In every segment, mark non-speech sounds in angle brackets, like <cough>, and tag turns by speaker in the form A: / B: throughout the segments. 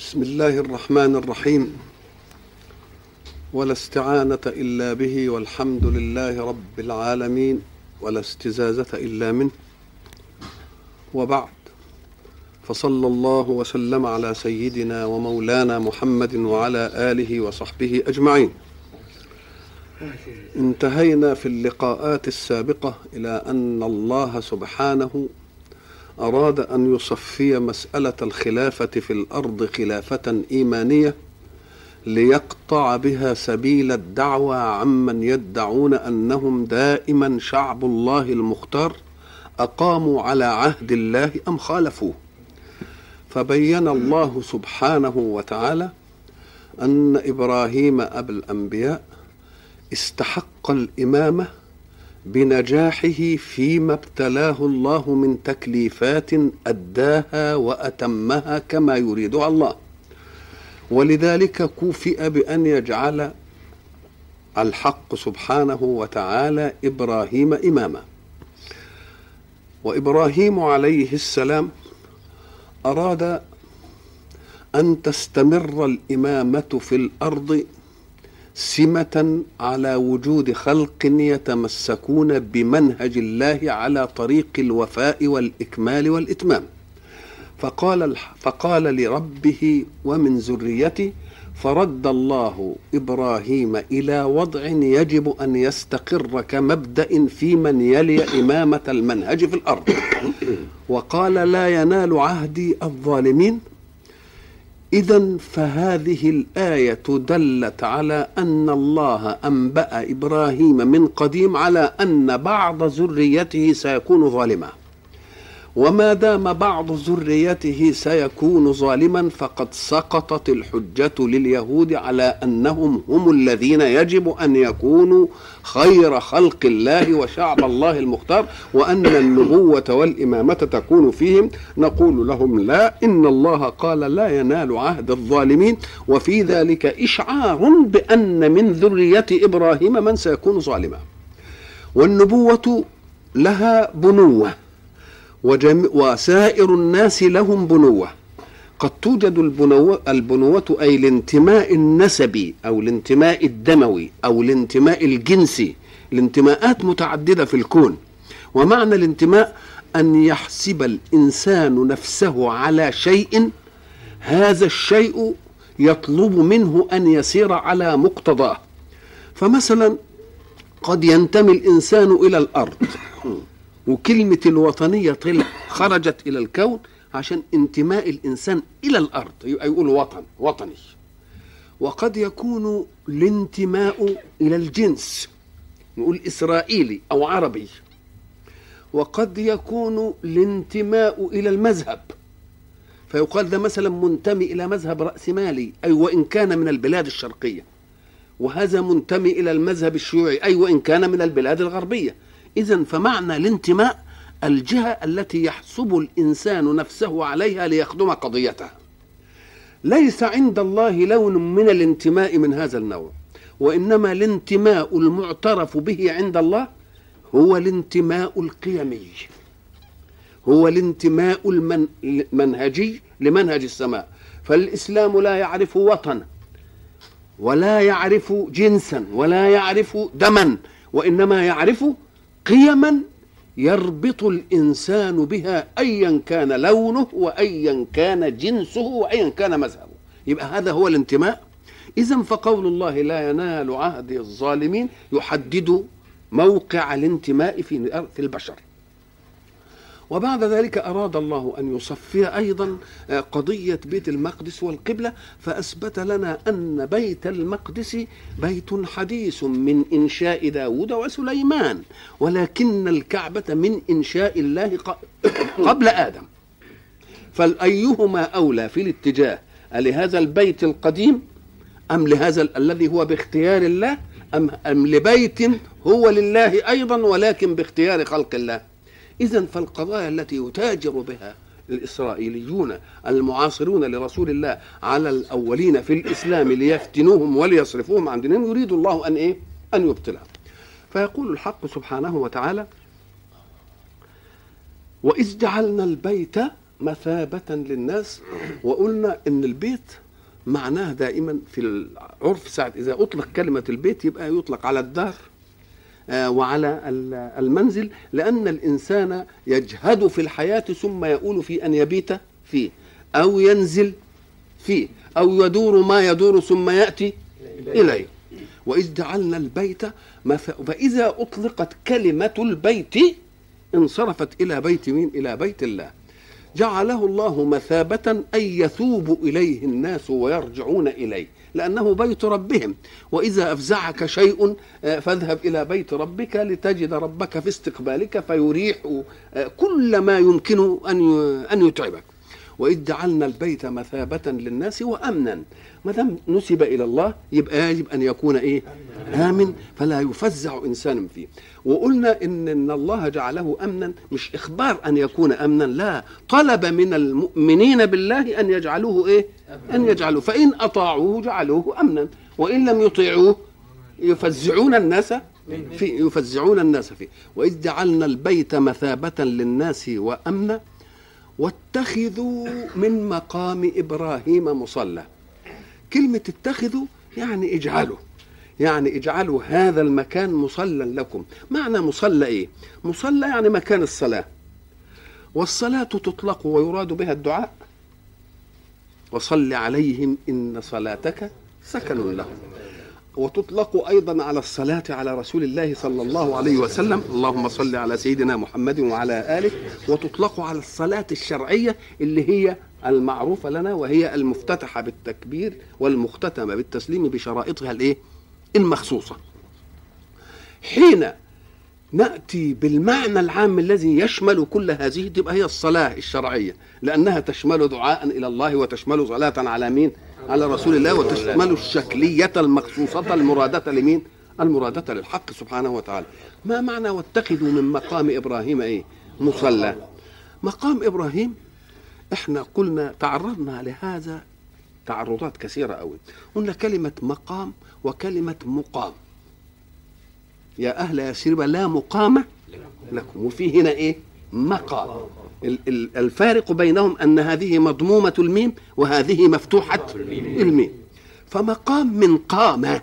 A: بسم الله الرحمن الرحيم. ولا استعانة إلا به والحمد لله رب العالمين ولا استزازة إلا منه. وبعد فصلى الله وسلم على سيدنا ومولانا محمد وعلى آله وصحبه أجمعين. انتهينا في اللقاءات السابقة إلى أن الله سبحانه أراد أن يصفي مسألة الخلافة في الأرض خلافة إيمانية ليقطع بها سبيل الدعوى عمن يدعون أنهم دائما شعب الله المختار أقاموا على عهد الله أم خالفوه. فبين الله سبحانه وتعالى أن إبراهيم أبا الأنبياء استحق الإمامة بنجاحه فيما ابتلاه الله من تكليفات أداها وأتمها كما يريدها الله. ولذلك كوفئ بأن يجعل الحق سبحانه وتعالى إبراهيم إماما. وإبراهيم عليه السلام أراد أن تستمر الإمامة في الأرض سمة على وجود خلق يتمسكون بمنهج الله على طريق الوفاء والإكمال والإتمام. فقال فقال لربه ومن ذريتي فرد الله إبراهيم إلى وضع يجب أن يستقر كمبدأ في من يلي إمامة المنهج في الأرض. وقال لا ينال عهدي الظالمين إذا فهذه الآية دلت على أن الله أنبأ إبراهيم من قديم على أن بعض ذريته سيكون ظالما. وما دام بعض ذريته سيكون ظالما فقد سقطت الحجة لليهود على أنهم هم الذين يجب أن يكونوا خير خلق الله وشعب الله المختار وأن النبوة والإمامة تكون فيهم. نقول لهم لا إن الله قال لا ينال عهد الظالمين. وفي ذلك إشعار بأن من ذرية إبراهيم من سيكون ظالما. والنبوة لها بنوة. وجم... وسائر الناس لهم بنوة. قد توجد البنوة, البنوة أي الانتماء النسبي أو الانتماء الدموي أو الانتماء الجنسي. الانتماءات متعددة في الكون. ومعنى الانتماء أن يحسب الإنسان نفسه على شيء. هذا الشيء يطلب منه أن يسير على مقتضاه. فمثلا قد ينتمي الإنسان إلى الأرض. وكلمة الوطنية طلع خرجت إلى الكون عشان انتماء الإنسان إلى الأرض يبقى يقول وطن وطني. وقد يكون الانتماء إلى الجنس نقول إسرائيلي أو عربي. وقد يكون الانتماء إلى المذهب. فيقال ده مثلا منتمي إلى مذهب رأسمالي أي وإن كان من البلاد الشرقية. وهذا منتمي إلى المذهب الشيوعي أي وإن كان من البلاد الغربية. إذا فمعنى الانتماء الجهة التي يحسب الإنسان نفسه عليها ليخدم قضيته ليس عند الله لون من الانتماء من هذا النوع وإنما الانتماء المعترف به عند الله هو الانتماء القيمي هو الانتماء المنهجي لمنهج السماء. فالإسلام لا يعرف وطنا ولا يعرف جنسا ولا يعرف دما وإنما يعرف قيما يربط الإنسان بها ايا كان لونه وايا كان جنسه وايا كان مذهبه. يبقى هذا هو الانتماء. اذا فقول الله لا ينال عهد الظالمين يحدد موقع الانتماء في البشر. وبعد ذلك أراد الله أن يصفي أيضا قضية بيت المقدس والقبلة فأثبت لنا أن بيت المقدس بيت حديث من إنشاء داود وسليمان ولكن الكعبة من إنشاء الله <coughs> قبل آدم. فالأيهما أولى في الاتجاه؟ لهذا البيت القديم أم لهذا الذي هو باختيار الله؟ أم, أم لبيت هو لله أيضا ولكن باختيار خلق الله؟ إذا فالقضايا التي يتاجر بها الإسرائيليون المعاصرون لرسول الله على الأولين في الإسلام ليفتنوهم وليصرفوهم عن دينهم يريد الله أن إيه؟ أن يبطلها فيقول الحق سبحانه وتعالى وإذ جعلنا البيت مثابة للناس وقلنا إن البيت معناه دائما في العرف ساعة إذا أطلق كلمة البيت يبقى يطلق على الدار وعلى المنزل لأن الإنسان يجهد في الحياة ثم يؤول في أن يبيت فيه أو ينزل فيه أو يدور ما يدور ثم يأتي إليه. وإذ جعلنا البيت فإذا أطلقت كلمة البيت انصرفت إلى بيت مين؟ إلى بيت الله. جعله الله مثابة أن يثوب إليه الناس ويرجعون إليه لأنه بيت ربهم. وإذا أفزعك شيء آه، فاذهب إلى بيت ربك لتجد ربك في استقبالك فيريح آه، كل ما يمكن أن يتعبك. وإذ جعلنا البيت مثابة للناس وأمنا. ما دام نسب إلى الله يبقى يجب أن يكون إيه؟ آمن فلا يفزع إنسان فيه. وقلنا إن, إن الله جعله أمنا مش إخبار أن يكون أمنا لا. طلب من المؤمنين بالله أن يجعلوه إيه؟ أن يجعلوه. فإن أطاعوه جعلوه أمنا. وإن لم يطيعوه يفزعون الناس في يفزعون الناس فيه. وإذ جعلنا البيت مثابة للناس وأمنا واتخذوا من مقام إبراهيم مصلى. كلمة اتخذوا يعني اجعلوا يعني اجعلوا هذا المكان مصلى لكم. معنى مصلى إيه؟ مصلى يعني مكان الصلاة. والصلاة تطلق ويراد بها الدعاء. وصل عليهم إن صلاتك سكن لهم. وتطلق أيضا على الصلاة على رسول الله صلى الله عليه وسلم. اللهم صل على سيدنا محمد وعلى آله. وتطلق على الصلاة الشرعية اللي هي المعروفة لنا وهي المفتتحة بالتكبير والمختتمه بالتسليم بشرائطها الإيه؟ المخصوصة. حين نأتي بالمعنى العام الذي يشمل كل هذه تبقى هي الصلاة الشرعية لأنها تشمل دعاء إلى الله وتشمل صلاة على مين؟ على رسول الله وتشمل الشكلية المخصوصة المرادة لمين؟ المرادة للحق سبحانه وتعالى. ما معنى واتخذوا من مقام إبراهيم إيه؟ مصلى. مقام إبراهيم إحنا قلنا تعرضنا لهذا تعرضات كثيرة أوي قلنا كلمة مقام وكلمة مقام. يا أهل يثرب لا مقام لكم. وفي هنا إيه؟ مقام. الفارق بينهم أن هذه مضمومة الميم وهذه مفتوحة الميم. فمقام من قام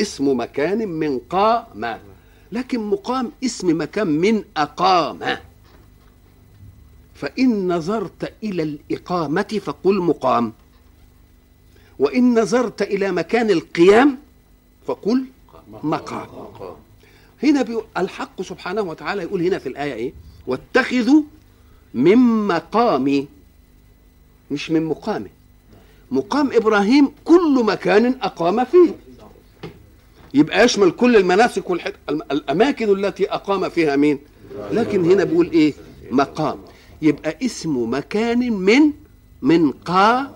A: اسم مكان من قام لكن مقام اسم مكان من أقام. فإن نظرت إلى الإقامة فقل مقام. وإن نظرت إلى مكان القيام فقل مقام. هنا الحق سبحانه وتعالى يقول هنا في الآية إيه؟ واتخذوا من مقامي مش من مقامه مقام إبراهيم كل مكان أقام فيه. يبقى يشمل كل المناسك والحد... الأماكن التي أقام فيها مين؟ لكن هنا بيقول إيه؟ مقام. يبقى اسم مكان من من قام.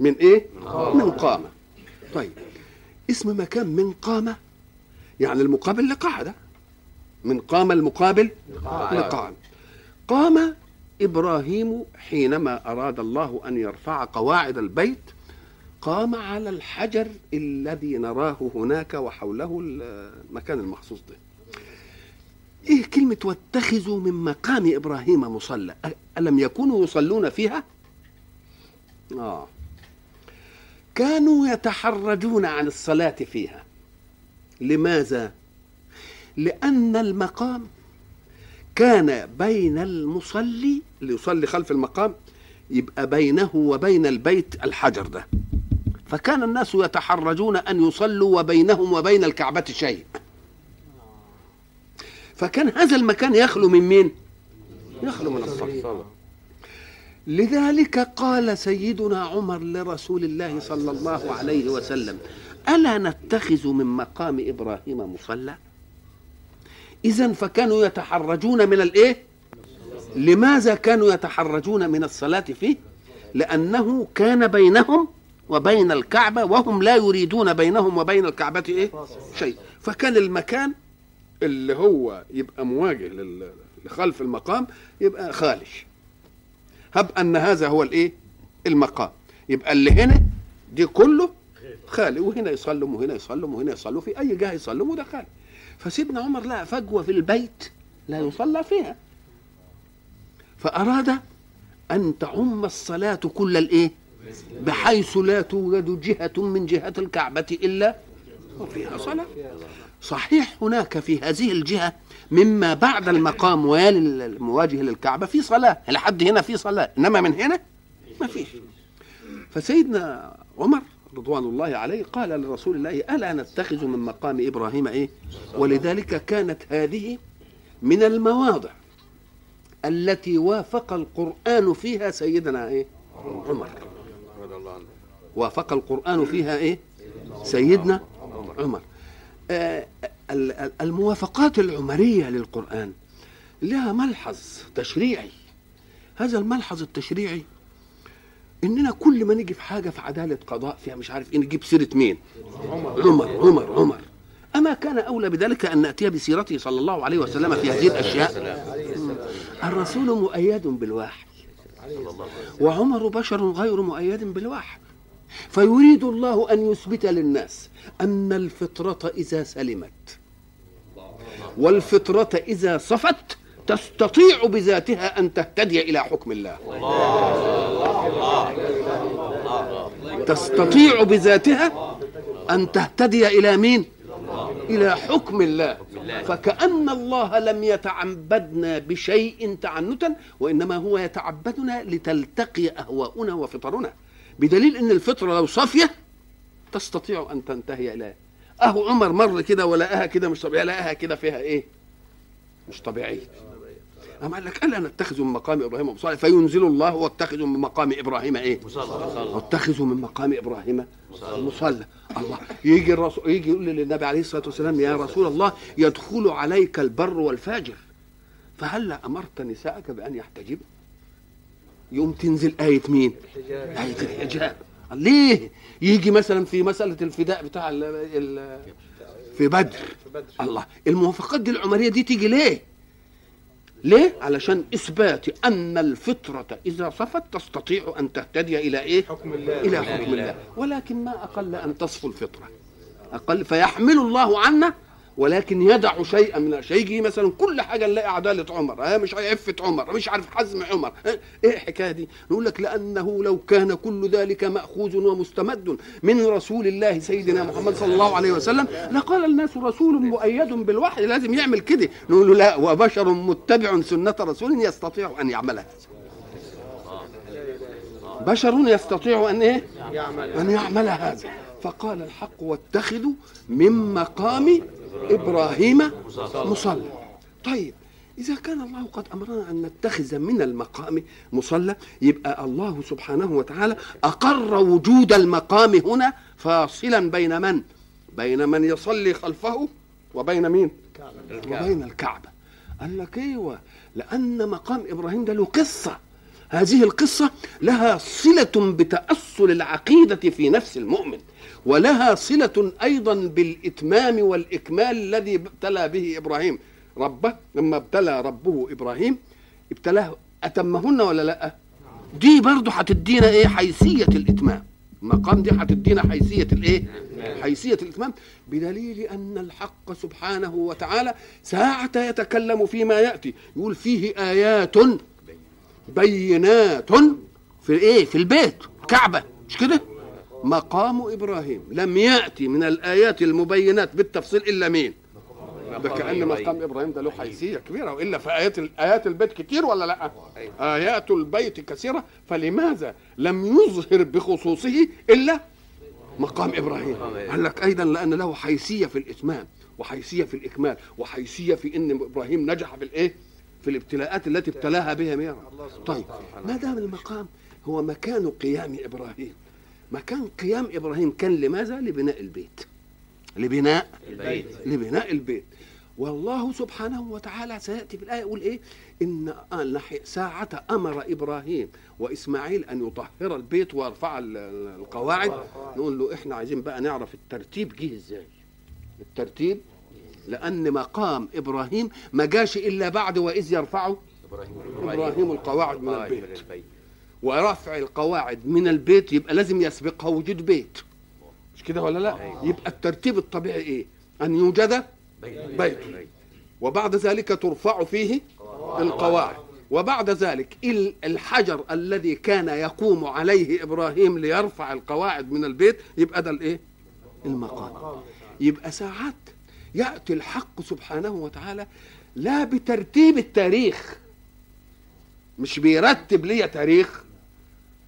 A: من إيه؟ من قام. طيب اسم مكان من قام يعني المقابل لقاعدة. من قام المقابل لقام قام إبراهيم حينما أراد الله أن يرفع قواعد البيت قام على الحجر الذي نراه هناك وحوله المكان المخصوص ده. إيه كلمة واتخذوا من مقام إبراهيم مصلى ألم يكونوا يصلون فيها؟ آه. كانوا يتحرجون عن الصلاة فيها. لماذا؟ لأن المقام كان بين المصلي اللي يصلي خلف المقام يبقى بينه وبين البيت الحجر ده. فكان الناس يتحرجون أن يصلوا وبينهم وبين الكعبة شيء فكان هذا المكان يخلو من مين؟ يخلو من الصلاه لذلك قال سيدنا عمر لرسول الله صلى الله عليه وسلم ألا نتخذ من مقام إبراهيم مصلى؟ إذا فكانوا يتحرجون من الإيه؟ لماذا كانوا يتحرجون من الصلاة فيه؟ لأنه كان بينهم وبين الكعبة وهم لا يريدون بينهم وبين الكعبة إيه؟ شيء فكان المكان اللي هو يبقى مواجه لخلف المقام يبقى خالش هب أن هذا هو الإيه؟ المقام يبقى اللي هنا دي كله خالي وهنا يصلوا وهنا يصلوا وهنا يصلوا في أي جهة يصلوا وده خالي فسيدنا عمر لقى فجوة في البيت لا يصلى فيها. فأراد أن تعم الصلاة كل الإيه؟ بحيث لا توجد جهة من جهات الكعبة إلا وفيها صلاة. صحيح هناك في هذه الجهة مما بعد المقام ويلي المواجه للكعبة في صلاة. لحد هنا في صلاة إنما من هنا ما فيش. فسيدنا عمر رضوان الله عليه قال لرسول الله ألا نتخذ من مقام إبراهيم إيه؟ ولذلك كانت هذه من المواضع التي وافق القرآن فيها سيدنا إيه؟ عمر. وافق القرآن فيها إيه؟ سيدنا عمر. آه الموافقات العمرية للقرآن لها ملحظ تشريعي. هذا الملحظ التشريعي إننا كل ما نيجي في حاجة في عدالة قضاء فيها مش عارف إيه نجيب سيرة مين؟ عمر عمر عمر, عمر. أما كان أولى بذلك أن ناتي بسيرته صلى الله عليه وسلم في هذه الأشياء. الرسول مؤيد بالوحي. وعمر بشر غير مؤيد بالوحي. فيريد الله أن يثبت للناس أن الفطرة إذا سلمت. والفطرة إذا صفت تستطيع بذاتها أن تهتدي إلى حكم الله. تستطيع بذاتها أن تهتدي إلى مين؟ إلى حكم الله. فكأن الله لم يتعبدنا بشيء تعنتا وإنما هو يتعبدنا لتلتقي أهواؤنا وفطرنا. بدليل أن الفطرة لو صافية تستطيع أن تنتهي إليه أهو عمر مر كده ولقاها كده مش طبيعية لقاها كده فيها إيه؟ مش طبيعية. أما قال لك ألا نتخذ من مقام إبراهيم مصلى فينزل الله واتخذوا من مقام إبراهيم إيه؟ واتخذوا من مقام إبراهيم مصلى الله. يجي الرسول يجي يقول للنبي عليه الصلاة والسلام يا رسول الله يدخل عليك البر والفاجر. فهل أمرت نساءك بأن يحتجب؟ يوم تنزل آية مين؟ آية الحجاب. ليه؟ يجي مثلا في مسألة الفداء بتاع ال ال في بدر. الله. الموافقات دي العمرية دي تيجي ليه؟ ليه؟ علشان إثبات أن الفطرة إذا صفت تستطيع أن تهتدي إلى إيه؟
B: حكم الله
A: إلى حكم الله ولكن ما أقل أن تصفو الفطرة أقل فيحمل الله عنا ولكن يدع شيئا من الأشياء. يجي مثلا كل حاجة نلاقي عدالة عمر ها مش عفة عمر مش عارف حزم عمر. إيه الحكاية دي؟ نقول لك لأنه لو كان كل ذلك مأخوذ ومستمد من رسول الله سيدنا محمد صلى الله عليه وسلم لقال الناس رسول مؤيد بالوحي لازم يعمل كده. نقول له لا وبشر متبع سنة رسول يستطيع أن يعملها بشر يستطيع أن إيه؟ أن يعمل هذا. فقال الحق واتخذوا من مقام إبراهيم مصلى. طيب إذا كان الله قد أمرنا أن نتخذ من المقام مصلى يبقى الله سبحانه وتعالى أقر وجود المقام هنا فاصلا بين من؟ بين من يصلي خلفه وبين مين؟ وبين الكعبة. قال لك إيوه لأن مقام إبراهيم ده له قصة. هذه القصة لها صلة بتأصل العقيدة في نفس المؤمن. ولها صلة أيضا بالإتمام والإكمال الذي ابتلى به إبراهيم. ربه لما ابتلى ربه إبراهيم ابتلاه أتمهن ولا لأ؟ دي برضه هتدينا إيه؟ حيثية الإتمام. المقام دي هتدينا حيثية الإيه؟ حيثية الإتمام. بدليل أن الحق سبحانه وتعالى ساعة يتكلم فيما يأتي. يقول فيه آيات بينات في إيه؟ في البيت كعبة. مش كده؟ مقام إبراهيم. لم يأتي من الآيات المبينات بالتفصيل إلا مين؟ كأن مقام إبراهيم ده له حيثية كبيرة. وإلا في ايات آيات البيت كتير ولا لأ؟ آيات البيت كثيرة. فلماذا لم يظهر بخصوصه إلا مقام إبراهيم؟ قال لك أيضا لأن له حيثية في الإتمام وحيثية في الإكمال وحيثية في إن إبراهيم نجح في الإيه؟ في الابتلاءات التي ابتلاها بها ميرا. طيب ما دام المقام هو مكان قيام إبراهيم مكان قيام إبراهيم كان لماذا؟ لبناء البيت. لبناء
B: البيت.
A: لبناء البيت. والله سبحانه وتعالى سيأتي في الآية يقول إيه؟ إن ساعة أمر إبراهيم وإسماعيل أن يطهر البيت ويرفع القواعد نقول له إحنا عايزين بقى نعرف الترتيب جه إزاي. الترتيب لأن مقام إبراهيم ما جاش إلا بعد وإذ يرفع إبراهيم القواعد من البيت. ورفع القواعد من البيت يبقى لازم يسبقها وجود بيت. مش كده ولا لا؟ يبقى الترتيب الطبيعي إيه؟ أن يوجد بيت. وبعد ذلك ترفع فيه القواعد. وبعد ذلك ال- الحجر الذي كان يقوم عليه إبراهيم ليرفع القواعد من البيت يبقى ده الإيه؟ المقام. يبقى ساعات يأتي الحق سبحانه وتعالى لا بترتيب التاريخ. مش بيرتب لي تاريخ.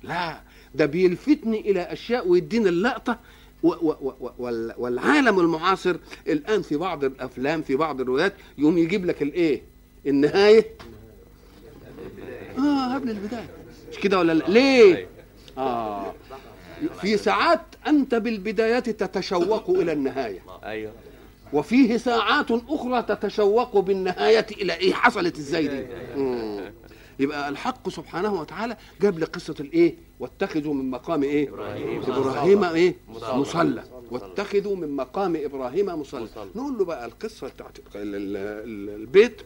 A: لا ده بيلفتني إلى أشياء ويديني اللقطة و و و وال- والعالم المعاصر الآن في بعض الأفلام في بعض الروايات يقوم يجيب لك الإيه؟ النهاية. آه قبل البداية. مش كده ولا لا؟ ليه؟ آه. في ساعات أنت بالبدايات تتشوق إلى النهاية.
B: أيوه.
A: وفيه ساعات أخرى تتشوق بالنهاية إلى إيه؟ حصلت إزاي دي؟ مم. يبقى الحق سبحانه وتعالى جاب لي قصة الإيه؟ واتخذوا من مقام إيه؟
B: إبراهيم
A: إبراهيم إيه؟
B: مصلى.
A: مصلى. واتخذوا من مقام إبراهيم مصلى.
B: مصلى.
A: نقول له بقى القصة بتاعت ال- ال- ال- البيت.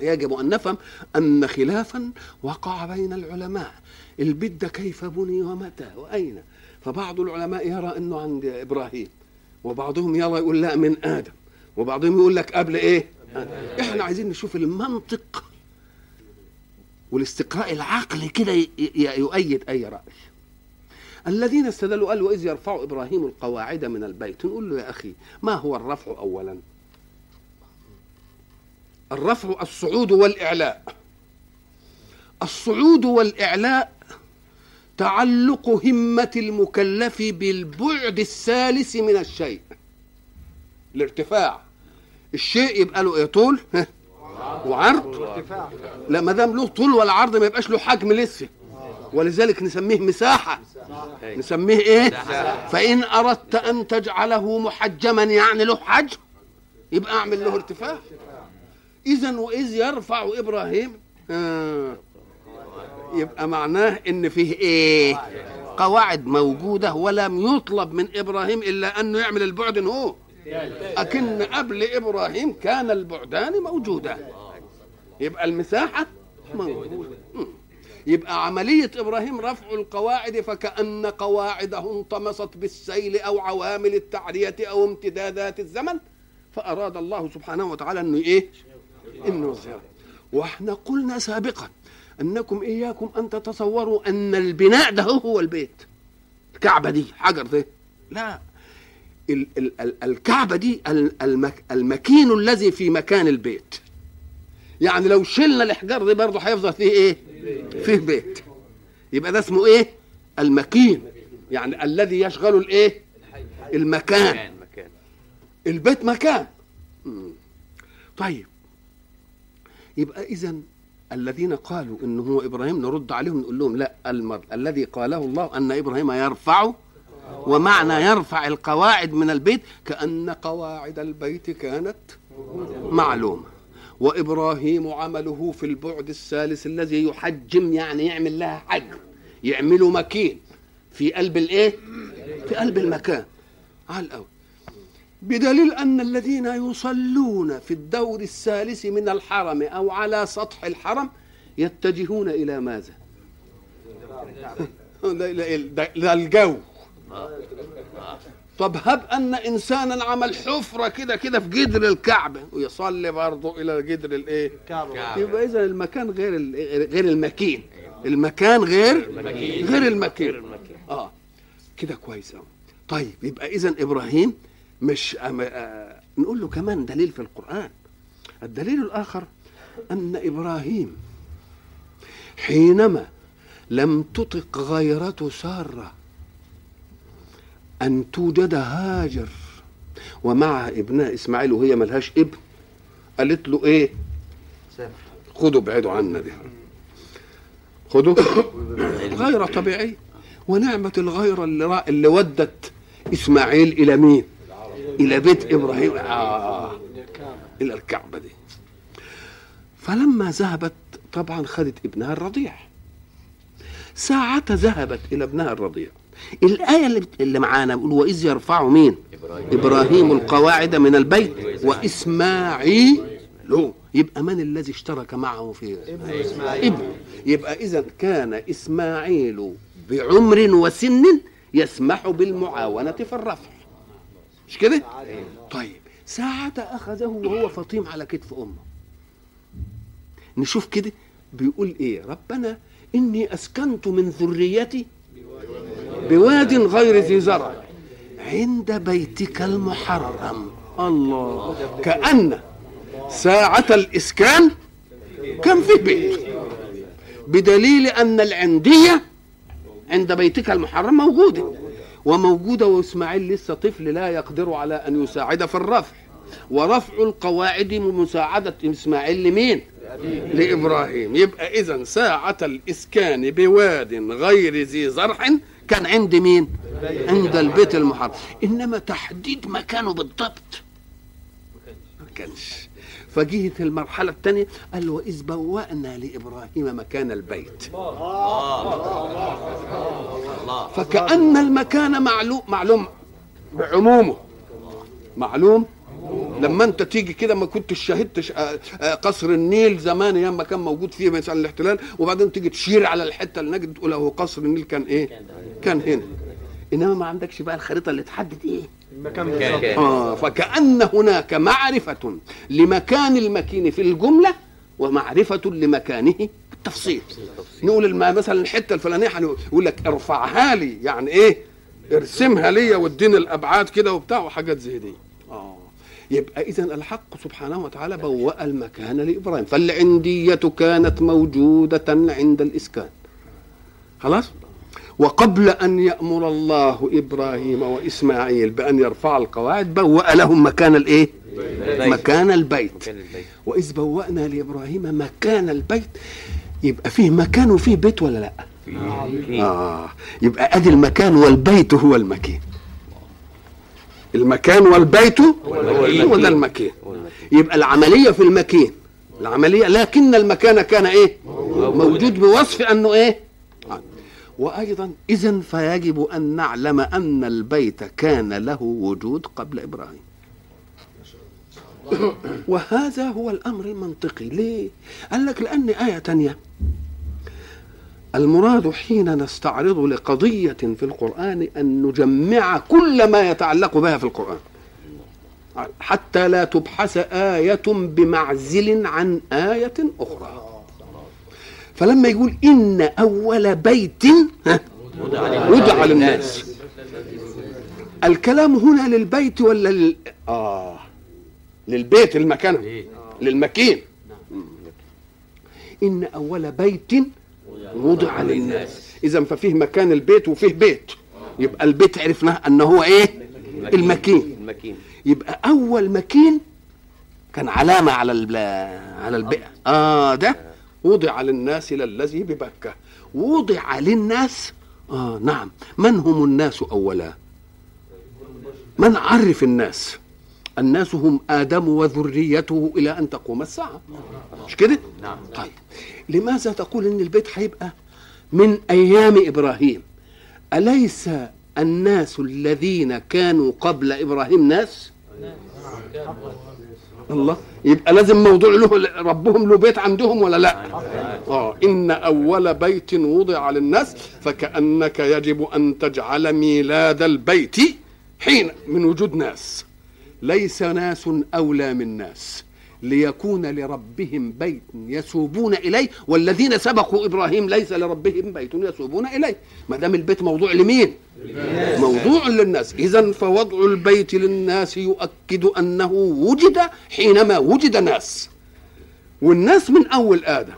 A: يجب أن نفهم أن خلافا وقع بين العلماء. البيت ده كيف بني ومتى؟ وأين؟ فبعض العلماء يرى إنه عند إبراهيم وبعضهم يرى يقول لا من آدم وبعضهم يقول لك قبل إيه؟ آدم. إحنا عايزين نشوف المنطق والاستقراء العقلي كده يؤيد أي رأي. الذين استدلوا قالوا واذ يرفع إبراهيم القواعد من البيت. نقول له يا أخي ما هو الرفع اولا؟ الرفع الصعود والإعلاء. الصعود والإعلاء تعلق همة المكلف بالبعد الثالث من الشيء. الارتفاع. الشيء يبقى له إيه؟ طول؟ وعرض لا ما دام له طول ولا عرض ما يبقاش له حجم لسه. ولذلك نسميه مساحة. نسميه إيه؟ فإن أردت أن تجعله محجما يعني له حجم يبقى أعمل له ارتفاع. اذا وإذ يرفع إبراهيم آه يبقى معناه إن فيه إيه؟ قواعد موجودة ولم يطلب من إبراهيم إلا أنه يعمل البعد هو. أكن قبل إبراهيم كان البعدان موجودان. يبقى المساحة موجودة. مم. يبقى عملية إبراهيم رفع القواعد فكأن قواعده انطمست بالسيل أو عوامل التعرية أو امتدادات الزمن فأراد الله سبحانه وتعالى أنه إيه؟ إنه يظهر وإحنا قلنا سابقا أنكم إياكم أن تتصوروا أن البناء ده هو البيت. الكعبة دي حجر ده. لا. ال- ال- ال- الكعبة دي ال- المك المكين الذي في مكان البيت. يعني لو شلنا الإحجار دي برضه هيفضل فيه إيه؟ فيه بيت يبقى ده اسمه إيه؟ المكين يعني الذي يشغل الإيه؟ المكان
B: مكان مكان
A: البيت مكان. طيب يبقى اذا الذين قالوا انه هو إبراهيم نرد عليهم نقول لهم لا المر الذي قاله الله أن إبراهيم يرفع ومعنى يرفع القواعد من البيت كأن قواعد البيت كانت معلومة وإبراهيم عمله في البعد الثالث الذي يحجم يعني يعمل لها حجم يعمله مكين. في قلب الإيه؟ في قلب المكان. على الأول بدليل أن الذين يصلون في الدور الثالث من الحرم أو على سطح الحرم يتجهون إلى ماذا؟ ده- الجو. طب هب أن إنسانا عمل حفرة كده كده في جدر الكعبة ويصلي برضه إلى جدر الإيه؟ يبقى إذا المكان غير غير المكين. المكان غير غير المكين. آه. كده كويس قوي طيب يبقى إذا إبراهيم مش أم... آه... نقول له كمان دليل في القرآن. الدليل الآخر أن إبراهيم حينما لم تطق غيرة سارة أن توجد هاجر. ومعها ابنها إسماعيل وهي ملهاش ابن قالت له إيه؟ خدوا ابعدوا عنا دي. خدوا <coughs> غير طبيعية ونعمة الغيرة اللي. اللي ودت إسماعيل إلى مين؟ إلى بيت إبراهيم. آه. إلى الكعبة دي. فلما ذهبت طبعا خدت ابنها الرضيع. ساعة ذهبت إلى ابنها الرضيع. الآية اللي. اللي معانا بيقول وإذ يرفع مين؟
B: إبراهيم.
A: إبراهيم القواعد من البيت وإسماعيل. له يبقى من الذي اشترك معه في ابن. يبقى إذا كان إسماعيل بعمر وسن يسمح بالمعاونة في الرفع. مش كده؟ طيب ساعة أخذه وهو فطيم على كتف أمه. نشوف كده بيقول إيه؟ ربنا إني أسكنت من ذريتي بواد غير ذي زرع. عند بيتك المحرم. الله. كأن ساعة الإسكان كان في بيت بدليل أن العندية عند بيتك المحرم موجودة. وموجودة وإسماعيل لسه طفل لا يقدر على أن يساعد في الرفع. ورفع القواعد مساعدة إسماعيل لمين؟ لإبراهيم. يبقى إذا ساعة الإسكان بواد غير ذي زرع كان عند مين؟ عند البيت المحرم. إنما تحديد مكانه بالضبط. ما كانش. فجهت المرحلة الثانية قال وإذ بوأنا لإبراهيم مكان البيت. فكأن المكان معلوم معلوم بعمومه. معلوم لما انت تيجي كده ما كنتش شاهدت قصر النيل زمان أيام ما كان موجود فيه مثلا الاحتلال وبعدين تيجي تشير على الحتة اللي هناك تقول أهو قصر النيل كان إيه؟ كان هنا. إنما ما عندكش بقى الخريطة اللي تحدد إيه؟
B: المكان
A: آه فكأن هناك معرفة لمكان المكين في الجملة ومعرفة لمكانه بالتفصيل. نقول الم- مثلا الحتة الفلانية هنقول- يقول لك ارفعها لي يعني إيه؟ ارسمها لي واديني الأبعاد كده وبتاع وحاجات زي دي. يبقى اذا الحق سبحانه وتعالى بوأ المكان لإبراهيم. فالعندية كانت موجودة عند الإسكان. خلاص؟ وقبل أن يأمر الله إبراهيم وإسماعيل بأن يرفع القواعد بوأ لهم مكان الإيه؟ مكان البيت.
C: مكان البيت.
A: وإذ بوأنا لإبراهيم مكان البيت يبقى فيه مكان وفيه بيت ولا لأ؟ آه يبقى أدي المكان والبيت هو المكان. المكان والبيت هو ده المكان يبقى العملية في المكان العملية لكن المكان كان إيه؟ موجود بوصف أنه إيه؟ آه. وأيضا إذا فيجب أن نعلم أن البيت كان له وجود قبل إبراهيم وهذا هو الأمر المنطقي ليه؟ قال لك لأن آية تانية المراد حين نستعرض لقضية في القرآن أن نجمع كل ما يتعلق بها في القرآن. حتى لا تبحث آية بمعزل عن آية أخرى. فلما يقول إن أول بيت وضع للناس. الكلام هنا للبيت ولا لل... آه للبيت المكان للمكين. إن أول بيت وضع للناس. إذا ففيه مكان البيت وفيه بيت. يبقى البيت عرفناه أنه هو إيه؟ المكين. يبقى أول مكين كان علامة على. على البيئة آه ده وضع للناس للذي ببكة. وضع للناس. آه نعم. من هم الناس أولا؟ من عرف الناس؟ الناس هم آدم وذريته إلى أن تقوم الساعة. مش كده؟
C: نعم.
A: طيب. لماذا تقول إن البيت هيبقى من أيام إبراهيم؟ أليس الناس الذين كانوا قبل إبراهيم ناس؟ الله. يبقى لازم موضوع له ربهم له بيت عندهم ولا لا؟ آه. إن أول بيت وضع للناس فكأنك يجب أن تجعل ميلاد البيت حين من وجود ناس. ليس ناس أولى من ناس ليكون لربهم بيت يسوبون إليه والذين سبقوا إبراهيم ليس لربهم بيت يسوبون إليه. ما دام البيت موضوع لمين؟ موضوع للناس. اذا فوضع البيت للناس يؤكد أنه وجد حينما وجد ناس. والناس من أول آدم.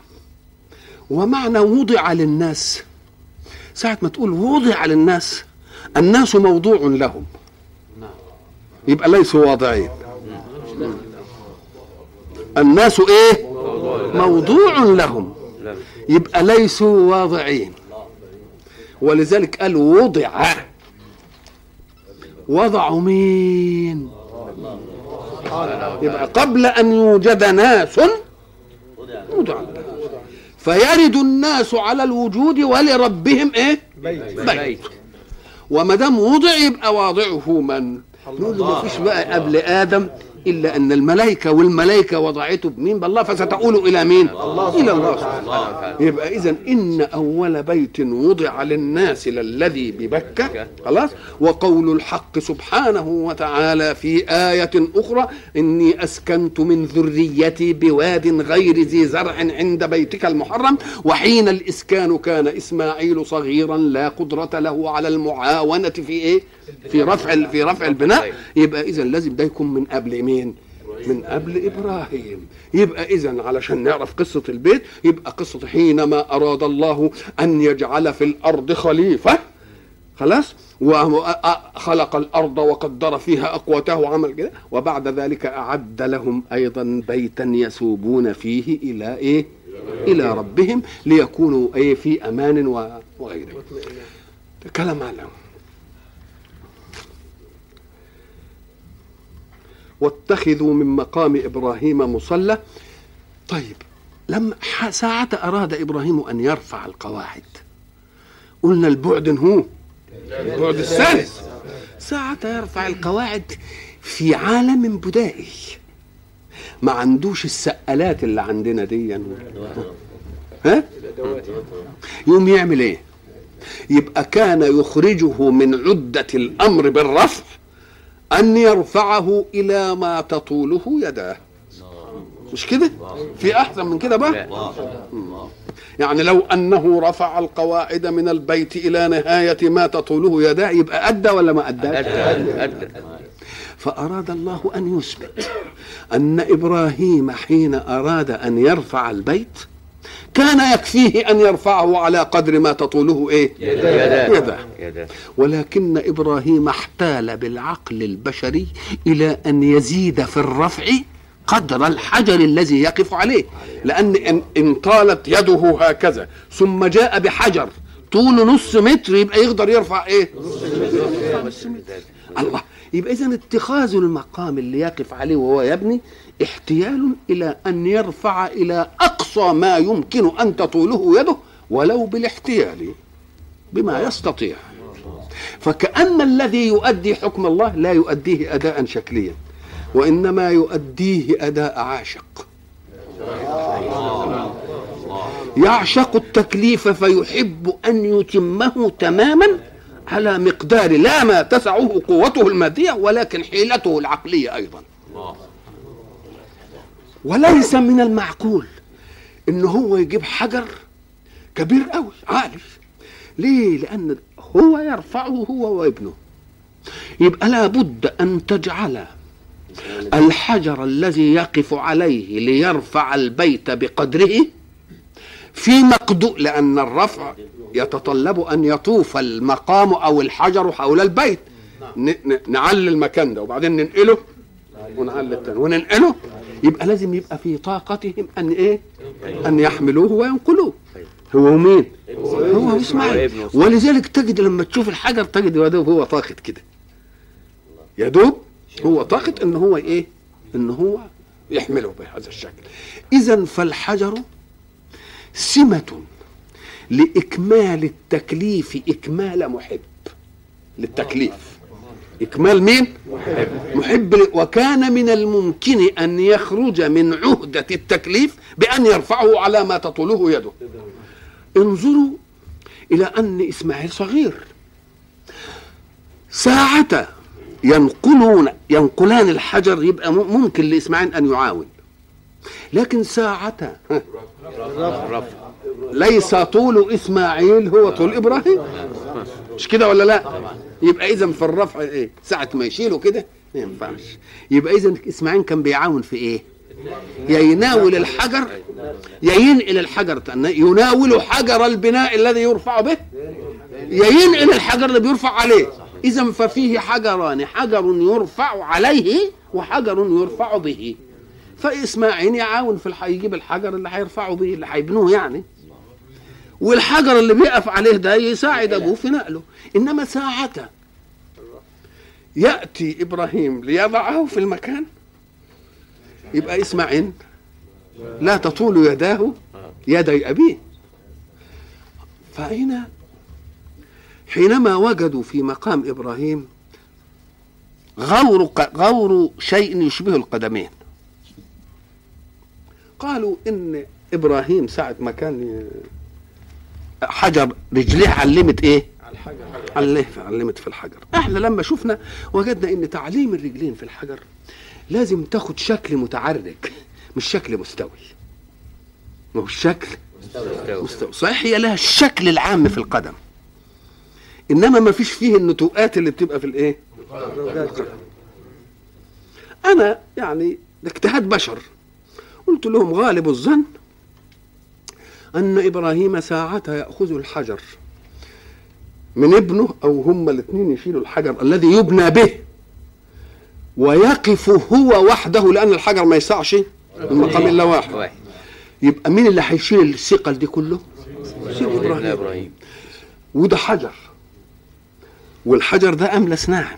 A: ومعنى وضع للناس. ساعة ما تقول وضع للناس الناس موضوع لهم. يبقى ليسوا واضعين. الناس إيه؟ موضوع لهم. يبقى ليسوا واضعين. ولذلك قال وضع. وضعوا مين؟ يبقى قبل أن يوجد ناس وضع. فيرد الناس على الوجود ولربهم إيه؟ بيت. وما دام وضع يبقى واضعه من؟ نقول له ما فيش بقى قبل آدم إلا أن الملائكة والملائكة وضعته بمين؟ بالله فستؤول إلى مين؟ الله. إلى الله سبحانه يبقى اذا إن أول بيت وضع للناس للذي ببكة خلاص؟ وقول الحق سبحانه وتعالى في آية أخرى إني أسكنت من ذريتي بواد غير ذي زرع عند بيتك المحرم وحين الإسكان كان إسماعيل صغيرا لا قدرة له على المعاونة في إيه؟ في رفع في رفع البناء. يبقى اذا لازم ده يكون من قبل مين؟ من قبل إبراهيم. يبقى اذا علشان نعرف قصة البيت يبقى قصة حينما أراد الله أن يجعل في الأرض خليفة. خلاص؟ وخلق الأرض وقدر فيها اقوته وعمل كده. وبعد ذلك أعد لهم أيضا بيتا يسوبون فيه إلى إيه؟ إلى ربهم ليكونوا إيه في أمان وغيره. كلام علم واتخذوا من مقام إبراهيم مصلى. طيب لما ساعة أراد إبراهيم أن يرفع القواعد. قلنا البعد هو. البعد الثالث ساعة يرفع القواعد في عالم بدائي. ما عندوش السقالات اللي عندنا دي. ها؟ يوم يعمل إيه؟ يبقى كان يخرجه من عدة الأمر بالرفع. أن يرفعه إلى ما تطوله يداه. مش كده؟ في أحسن من كده بقى؟ يعني لو أنه رفع القواعد من البيت إلى نهاية ما تطوله يداه يبقى أدى ولا ما أدى أدى. فأراد الله أن يثبت أن إبراهيم حين أراد أن يرفع البيت كان يكفيه أن يرفعه على قدر ما تطوله إيه؟ يده, يده. ولكن إبراهيم احتال بالعقل البشري إلى أن يزيد في الرفع قدر الحجر الذي يقف عليه. لأن إن طالت يده هكذا ثم جاء بحجر طوله نص متر يبقى يقدر يرفع إيه؟ الله. يبقى اذا اتخاذ المقام اللي يقف عليه وهو يبني احتيال إلى أن يرفع إلى أقصى ما يمكن أن تطوله يده ولو بالاحتيال بما يستطيع. فكأن الذي يؤدي حكم الله لا يؤديه أداء شكليا وإنما يؤديه أداء عاشق. يعشق التكليف فيحب أن يتمه تماما على مقدار لا ما تسعه قوته المادية ولكن حيلته العقلية أيضا. وليس من المعقول إن هو يجيب حجر كبير قوي عالي. ليه؟ لأن هو يرفعه هو وابنه. يبقى لابد أن تجعل الحجر الذي يقف عليه ليرفع البيت بقدره في مقدور لأن الرفع يتطلب أن يطوف المقام أو الحجر حول البيت. نعلي المكان ده وبعدين ننقله ونعلي الثاني وننقله يبقى لازم يبقى في طاقتهم أن إيه؟ أن يحملوه وينقلوه. هو مين؟ هو إسماعيل. ولذلك تجد لما تشوف الحجر تجد يا دوب هو طاقت كده. يا دوب هو طاقت إن هو إيه؟ إن هو يحمله بهذا الشكل. اذا فالحجر سمة لإكمال التكليف إكمال محب للتكليف. إكمال مين؟ محب. محب. وكان من الممكن أن يخرج من عهدة التكليف بأن يرفعه على ما تطوله يده. انظروا إلى أن إسماعيل صغير. ساعة ينقلون ينقلان الحجر يبقى ممكن لإسماعيل أن يعاون. لكن ساعة ليس طول إسماعيل هو طول إبراهيم. مش كده ولا لا؟ يبقى اذا في الرفع إيه؟ ساعة ما يشيله كده ما ينفعش. يبقى اذا إسماعيل كان بيعاون في إيه؟ يا يناول الحجر يا ينقل الحجر يناول حجر البناء الذي يرفع به. يا ينقل الحجر اللي بيرفع عليه. اذا ففيه حجران حجر يرفع عليه وحجر يرفع به. فإسماعيل يعاون في. يجيب الحجر اللي هيرفعه به اللي هيبنوه يعني. والحجر اللي بيقف عليه ده يساعد أبوه في نقله. إنما ساعة يأتي إبراهيم ليضعه في المكان. يبقى إسماعيل لا تطول يداه يدي أبيه. فهنا حينما وجدوا في مقام إبراهيم غور غور شيء يشبه القدمين. قالوا إن إبراهيم ساعة ما كان حجر رجليه علمت إيه؟ علمت علمت في الحجر. إحنا لما شفنا وجدنا إن تعليم الرجلين في الحجر لازم تاخد شكل متعرج مش شكل مستوي. ما هو الشكل مستوي. صحيح هي لها الشكل العام في القدم. إنما ما فيش فيه النتوءات اللي بتبقى في الإيه؟ أنا يعني اجتهاد بشر قلت لهم غالب الظن أن إبراهيم ساعتها يأخذ الحجر من ابنه أو هما الاثنين يشيلوا الحجر الذي يبنى به ويقف هو وحده لأن الحجر ما يسعش المقام إلا واحد. يبقى مين اللي هيشيل الثقل دي كله؟ سيد
B: إبراهيم.
A: وده حجر. والحجر ده أملس ناعم.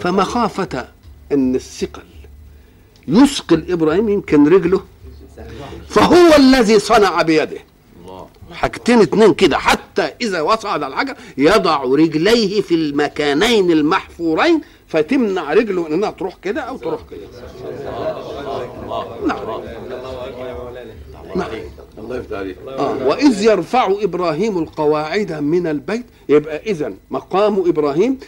A: فمخافة إن الثقل يثقل إبراهيم يمكن رجله فهو الذي صنع بيده. حاجتين اتنين كده حتى إذا وصعد على الحجر يضع رجليه في المكانين المحفورين فتمنع رجله إنها تروح كده أو تروح كده. نعم. نعم.
B: الله يفتح عليك
A: آه. وإذ يرفع إبراهيم القواعد من البيت يبقى إذا مقام إبراهيم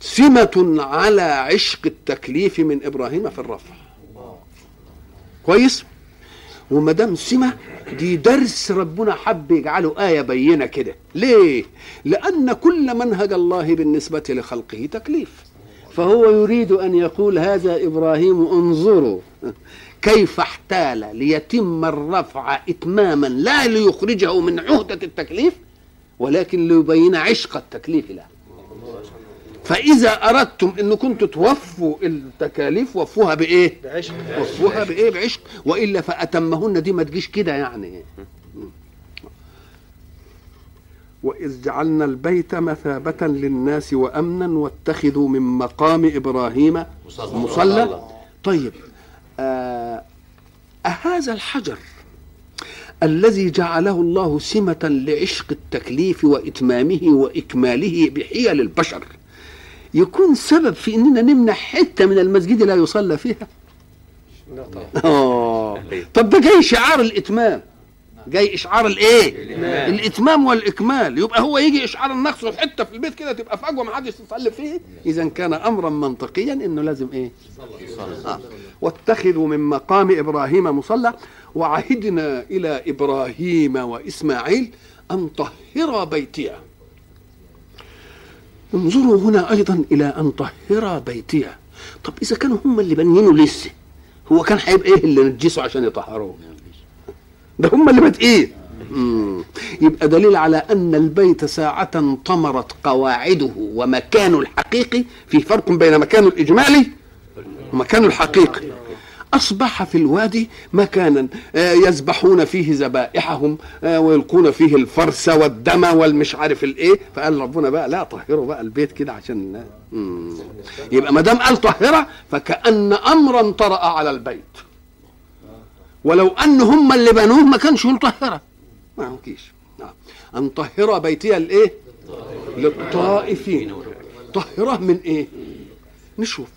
A: سمة على عشق التكليف من إبراهيم في الرفع. كويس؟ وما دام سمة دي درس ربنا حب يجعله آية بينة كده. ليه؟ لأن كل منهج الله بالنسبة لخلقه تكليف. فهو يريد أن يقول هذا إبراهيم انظروا كيف احتال ليتم الرفع إتماما لا ليخرجه من عهدة التكليف ولكن ليبين عشق التكليف له. فإذا أردتم أن كنتم توفوا التكاليف وفوها بإيه؟
C: بعشق.
A: وفوها بإيه؟ بعشق. وإلا فأتمهن دي ما تجيش كده يعني. وإذ جعلنا البيت مثابة للناس وأمنا واتخذوا من مقام إبراهيم مصلى. طيب آه أهذا الحجر الذي جعله الله سمة لعشق التكليف وإتمامه وإكماله بحيل البشر؟ يكون سبب في إننا نمنع حتة من المسجد لا يصلى فيها. آه. طب ده جاي شعار الإتمام. جاي إشعار الإيه؟
B: الإتمام.
A: الإتمام والإكمال. يبقى هو يجي إشعار النقص في حتة في البيت كده تبقى فجوة ما حدش يصلي فيه. اذا كان أمرا منطقيا إنه لازم إيه؟ آه. واتخذوا من مقام إبراهيم مصلى. وعهدنا إلى إبراهيم وإسماعيل أن طهرا بيتي انظروا هنا أيضا إلى أن طهرا بيتي. طب إذا كانوا هم اللي بنينه لسه هو كان هيبقى إيه اللي نجسوا عشان يطهروه؟ ده هم اللي بادئين. يبقى دليل على أن البيت ساعة طمرت قواعده ومكانه الحقيقي في فرق بين مكانه الإجمالي ومكانه الحقيقي. أصبح في الوادي مكانا. آه، يذبحون فيه ذبائحهم آه، ويلقون فيه الفرس والدم والمش عارف الإيه. فقال ربنا بقى لا طهروا بقى البيت كده عشان. يبقى ما دام قال طهرة فكأن امرا طرأ على البيت. ولو أن هم اللي بنوه ما كانش يقول طهرة. ما يمكنش. نعم. أن طهر بيتي الايه للطائفين. طهرة من إيه؟ نشوف.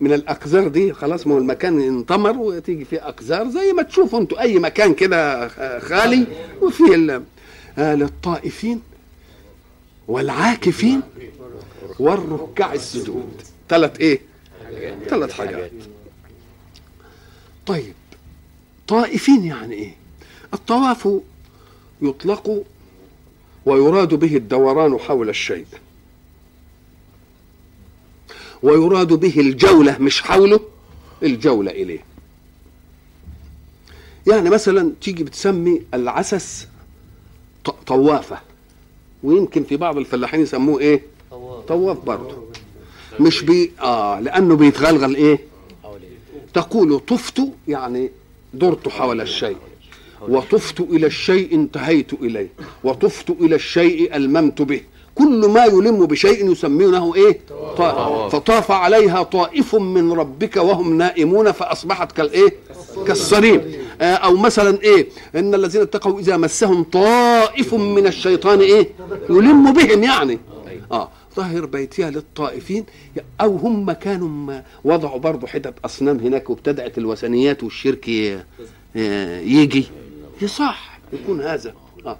A: من الاقذار دي خلاص ما هو المكان انطمر وتيجي فيه أقذار زي ما تشوفوا أنتوا أي مكان كده خالي وفيه آه للطائفين والعاكفين والركع السجود. ثلاث إيه؟ ثلاث حاجات. طيب طائفين يعني إيه؟ الطواف يطلق ويراد به الدوران حول الشيء. ويراد به الجولة مش حوله الجولة إليه. يعني مثلا تيجي بتسمي العسس طوافة ويمكن في بعض الفلاحين يسموه إيه؟ طواف برضه. مش بي آه لأنه بيتغلغل إيه؟ تقول طفت يعني درت حول الشيء. وطفت إلى الشيء انتهيت إليه. وطفت إلى الشيء ألممت به. كل ما يلم بشيء يسمونه إيه؟ طائف. فطاف عليها طائف من ربك وهم نائمون فأصبحت كالايه كالصريم. آه أو مثلا إيه؟ إن الذين اتقوا إذا مسهم طائف من الشيطان إيه؟ يلم بهم يعني. آه. طهر بيتها للطائفين. أو هم كانوا وضعوا برضه حتت أصنام هناك وابتدات الوثنيات والشرك ي- يجي. يصح. يكون هذا. آه.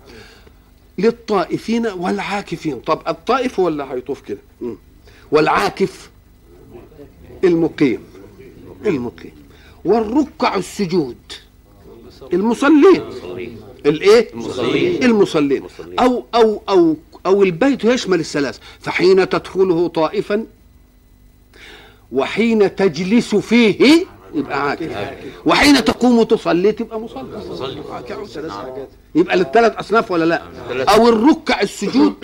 A: للطائفين والعاكفين. طب الطائف هو اللي هيطوف كده. والعاكف المقيم. المقيم. والركع السجود. المصلين. الإيه؟
B: المصلين.
A: المصلين.
B: المصلين.
A: أو أو أو أو البيت يشمل الثلاث. فحين تدخله طائفا وحين تجلس فيه يبقى عاكف. وحين تقوم تصلي تبقى مصلي. يبقى للثلاث أصناف ولا لا. أو الركع السجود.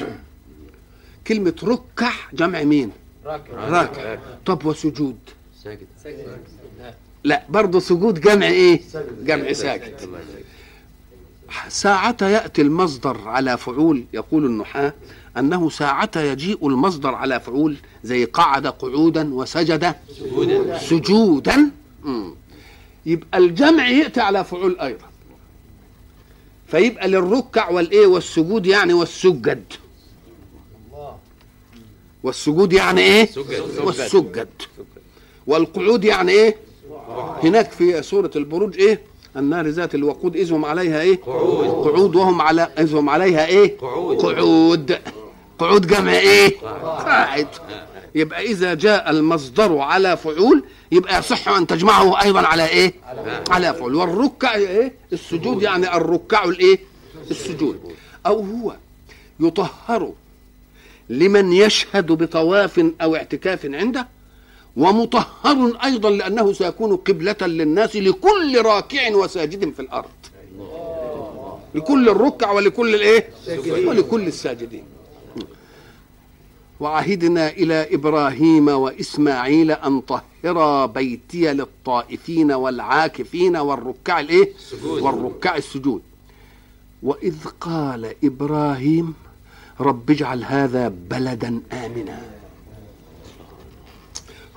A: كلمة ركع جمع مين؟ راكع. طب وسجود؟
B: ساجد
A: لا برضه سجود جمع إيه؟ جمع ساجد ساعة يأتي المصدر على فعول يقول النحاة أنه ساعة يجيء المصدر على فعول زي قعد قعودا وسجد
B: سجودا.
A: سجودا. مم. يبقى الجمع يأتي على فعول أيضا. فيبقى للركع والإيه والسجود يعني والسجد. والسجود يعني إيه؟
B: سجد.
A: والسجد. والقعود يعني إيه؟ هناك في سورة البروج إيه؟ النار ذات الوقود إذ هم عليها إيه؟
B: قعود.
A: قعود وهم على إذ هم عليها إيه؟
B: قعود.
A: قعود. قعود جمع إيه؟ قاعد. يبقى إذا جاء المصدر على فعول يبقى يصح أن تجمعه أيضا على إيه؟ على فعول. والركع إيه؟ السجود يعني الركع الإيه؟ السجود. أو هو يطهر لمن يشهد بطواف أو اعتكاف عنده ومطهر أيضا لأنه سيكون قبلة للناس لكل راكع وساجد في الأرض. لكل الركع ولكل الإيه؟ ولكل الساجدين. وعهدنا إلى إبراهيم وإسماعيل أن طهرا بيتي للطائفين والعاكفين والركع
B: السجود.
A: والركع السجود. وإذ قال إبراهيم رب اجعل هذا بلدا آمنا.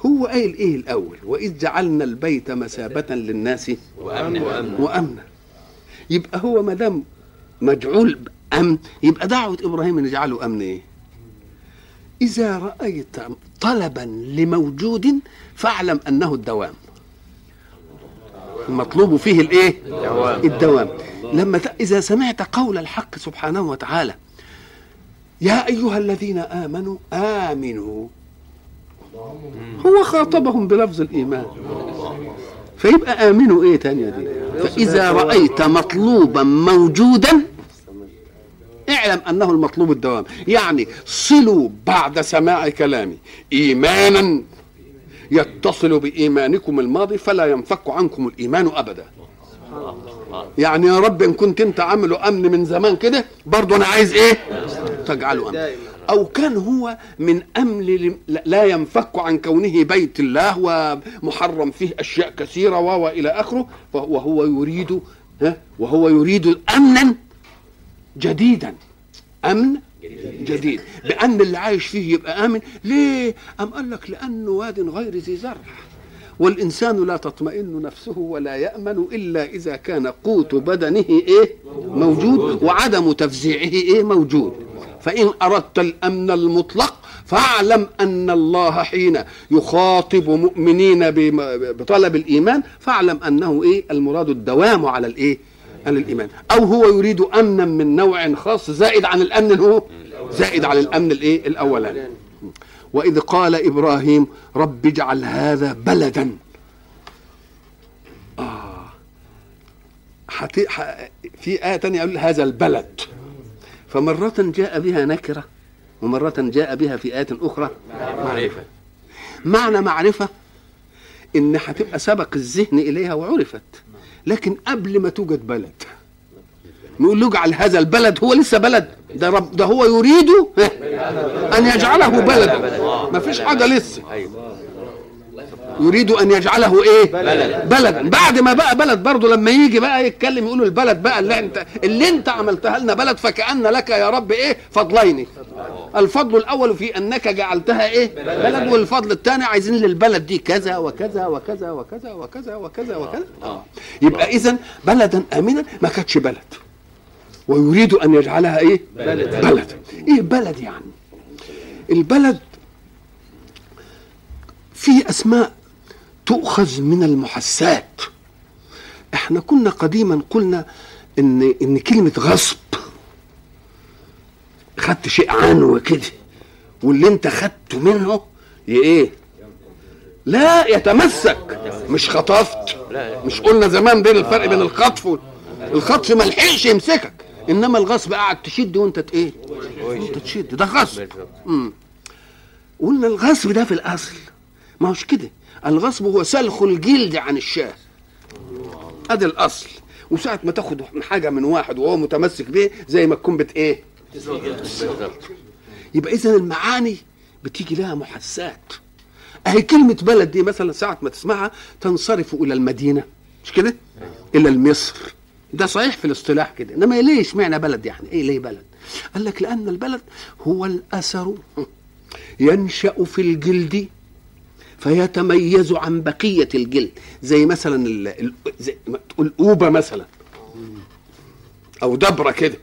A: هو قايل إيه الأول؟ وإذ جعلنا البيت مثابة للناس
B: وأمن. وأمن.
A: وامنا يبقى هو ما دام مجعول امن يبقى دعوة إبراهيم إن يجعله أمن إيه؟ إذا رأيت طلبا لموجود فاعلم أنه الدوام. المطلوب فيه الإيه؟
B: الدوام.
A: الدوام. لما ت... إذا سمعت قول الحق سبحانه وتعالى يا أيها الذين آمنوا آمنوا. هو خاطبهم بلفظ الإيمان. فيبقى آمنوا إيه تانية دي فإذا رأيت مطلوبا موجودا اعلم أنه المطلوب الدوام. يعني صلوا بعد سماع كلامي. إيمانا يتصل بإيمانكم الماضي فلا ينفك عنكم الإيمان أبدا. يعني يا رب إن كنت أنت عامله أمن من زمان كده برضه أنا عايز إيه؟ تجعله أمن. أو كان هو من لم- لا ينفك عن كونه بيت الله ومحرم فيه أشياء كثيرة و- وإلى آخره وهو يريد ها؟ وهو يريد امنا جديدا. أمن جديد. بأن اللي عايش فيه يبقى آمن. ليه؟ أم قال لك لأنه واد غير ذي زرع. والإنسان لا تطمئن نفسه ولا يأمن إلا إذا كان قوت بدنه إيه؟ موجود وعدم تفزيعه إيه؟ موجود. فإن أردت الأمن المطلق فاعلم أن الله حين يخاطب مؤمنين بطلب الإيمان فاعلم أنه إيه؟ المراد الدوام على الإيه؟ على الإيمان. أو هو يريد أمنا من نوع خاص زائد عن اللي هو زائد عن الأمن الإيه؟ الأولاني. وإذ قال إبراهيم رب اجعل هذا بلدا. آه. حتي... ح... في آية تانية يقول هذا البلد. فمرة جاء بها نكرة ومرة جاء بها في آية أخرى
B: معرفة.
A: معنى معرفة إن هتبقى سبق الذهن إليها وعرفت. لكن قبل ما توجد بلد. نقول له اجعل هذا البلد هو لسه بلد. ده رب ده هو يريد ها، أن يجعله بلدا ما فيش حاجة لسه. يريد أن يجعله إيه؟
B: بلد.
A: بلد. بعد ما بقى بلد برضه لما يجي بقى يتكلم يقول البلد بقى اللي انت اللي أنت عملتها لنا بلد فكأن لك يا رب إيه؟ فضلين. الفضل الأول في أنك جعلتها إيه؟ بلد. والفضل الثاني عايزين للبلد دي كذا وكذا وكذا وكذا وكذا وكذا وكذا. يبقى إذا بلدا آمنا ما كانتش بلد. ويريد أن يجعلها إيه؟
B: بلد.
A: بلد. إيه بلد يعني؟ البلد فيه أسماء تؤخذ من المحسات. إحنا كنا قديما قلنا إن إن كلمة غصب خدت شيء عنه كده واللي أنت خدته منه إيه؟ لا يتمسك. مش خطفت. مش قلنا زمان بين الفرق بين الخطف وال- الخطف ما لحقش يمسكك. إنما الغصب قاعد تشد وأنت إيه؟ وأنت تشد. ده غصب. قلنا الغصب ده في الأصل ما هوش كده. الغصب هو سلخ الجلد عن الشاه. أدي الأصل. وساعة ما تاخد حاجة من واحد وهو متمسك بيه زي ما تكون بت إيه؟ يبقى اذا المعاني بتيجي لها محسات. أهي كلمة بلد دي مثلا ساعة ما تسمعها تنصرف إلى المدينة. مش كده؟ إلى المصر. ده صحيح في الاصطلاح كده. إنما ليش معنى بلد يعني؟ إيه ليه بلد؟ قال لك لأن البلد هو الأثر ينشأ في الجلد فيتميز عن بقية الجلد. زي مثلا ال... ال... زي ما تقول أوبة مثلا. أو دبرة كده.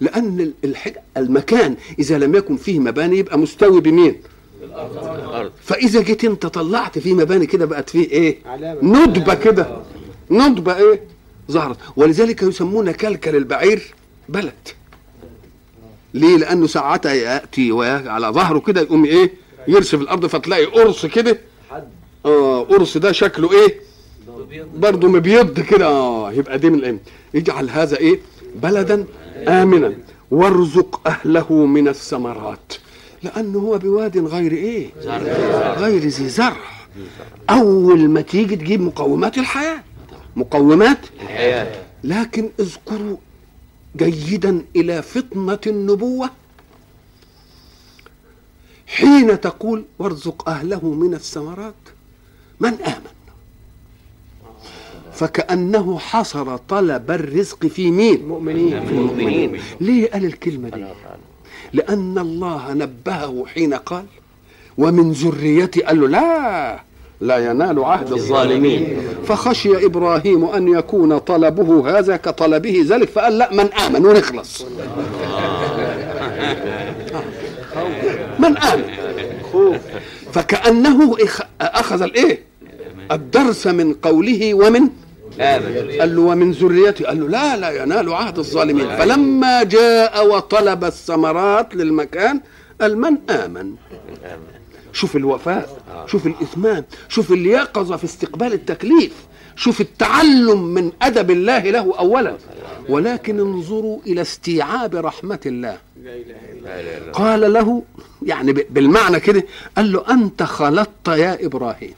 A: لأن ال- الحج... المكان إذا لم يكن فيه مباني يبقى مستوي بمين؟
B: الأرض.
A: فإذا جيت أنت طلعت فيه مباني كده بقت فيه
C: إيه.
A: ندبه كده. ندبه إيه؟ ظهرت. ولذلك يسمون كلكل البعير بلد. ليه؟ لأنه ساعتها يأتي على ظهره كده يقوم إيه؟ يرسف الأرض فتلاقي قرص كده. آه قرص ده شكله إيه؟ برضه مبيض كده. آه يبقى دي من الام يجعل هذا إيه؟ بلدا امنا. وارزق أهله من الثمرات. لأنه هو بواد غير إيه؟ غير ذي زرع. أول ما تيجي تجيب مقومات الحياة. مقومات
B: الحياة.
A: لكن اذكروا جيدا إلى فطنة النبوة. حين تقول وارزق أهله من الثمرات من آمن؟ فكأنه حصر طلب الرزق في مين؟
C: المؤمنين.
A: في المؤمنين. ليه قال الكلمة دي؟ لأن الله نبهه حين قال ومن ذريتي قال له لا لا ينال عهد الظالمين. فخشي إبراهيم أن يكون طلبه هذا كطلبه ذلك فقال لا من آمن ونخلص. من امن فكأنه إخ- أخذ الإيه؟ الدرس من قوله ومن؟ قال له ومن ذريتي. قال له لا لا ينال عهد الظالمين. فلما جاء وطلب الثمرات للمكان قال من آمن؟ شوف الوفاء شوف الإثمان شوف اليقظة في استقبال التكليف شوف التعلم من أدب الله له أولا. ولكن انظروا إلى استيعاب رحمة الله. قال له يعني بالمعنى كده قال له أنت خلطت يا إبراهيم.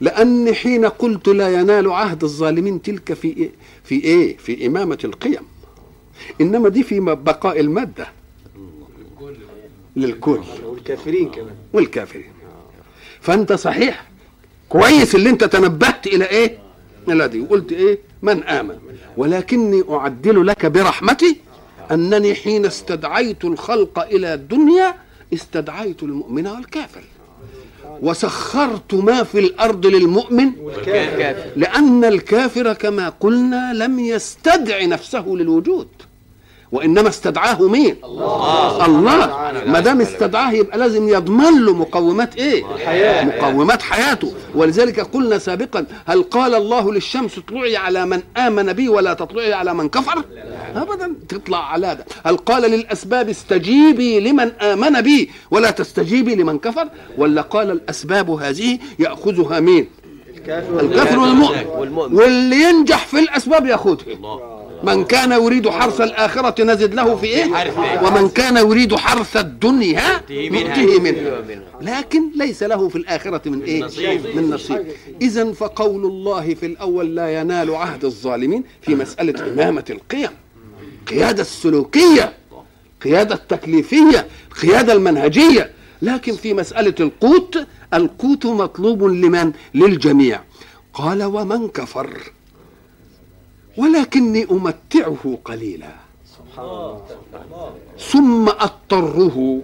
A: لأن حين قلت لا ينال عهد الظالمين تلك في إيه؟ في إيه؟ في إمامة القيم. إنما دي في بقاء المادة. للكل.
C: والكافرين كمان.
A: والكافرين. فأنت صحيح. كويس اللي أنت تنبهت إلى إيه؟ إلى دي. وقلت إيه؟ من آمن. ولكني أعدل لك برحمتي أنني حين استدعيت الخلق إلى الدنيا استدعيت المؤمن والكافر. وسخرت ما في الأرض للمؤمن لأن الكافر كما قلنا لم يستدع نفسه للوجود. وإنما استدعاه مين؟ الله الله ما دام استدعاه يبقى لازم يضمن له مقومات إيه؟
C: الحياة.
A: مقومات حياته ولذلك قلنا سابقا هل قال الله للشمس اطلعي على من آمن بي ولا تطلعي على من كفر؟ أبدا تطلع على ده هل قال للأسباب استجيبي لمن آمن بي ولا تستجيبي لمن كفر؟ ولا قال الأسباب هذه يأخذها مين؟
C: الكافر
A: والمؤمن. واللي ينجح في الأسباب يأخذها من كان يريد حرث الآخرة نزد له في إيه؟
B: حرثه.
A: ومن كان يريد حرث الدنيا
B: نؤتيه منها.
A: لكن ليس له في الآخرة من إيه؟
B: نصيب.
A: من نصيب. إذا فقول الله في الأول لا ينال عهد الظالمين في مسألة إمامة القيم قيادة السلوكية قيادة التكليفية القيادة المنهجية. لكن في مسألة القوت القوت مطلوب لمن؟ للجميع. قال ومن كفر. ولكني أمتعه قليلا. ثم أضطره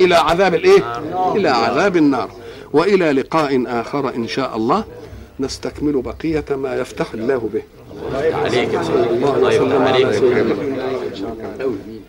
A: إلى عذاب الإيه؟ إلى عذاب النار. وإلى لقاء آخر إن شاء الله. نستكمل بقية ما يفتح الله به.
B: عليك
A: الله
B: الله
A: وسلم على
B: عليك
A: سيدنا محمد.